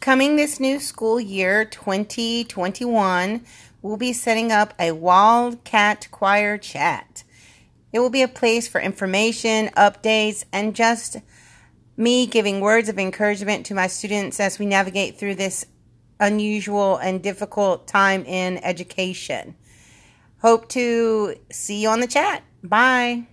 Coming this new school year, 2021, we'll be setting up a Wildcat Choir chat. It will be a place for information, updates, and just me giving words of encouragement to my students as we navigate through this unusual and difficult time in education. Hope to see you on the chat. Bye.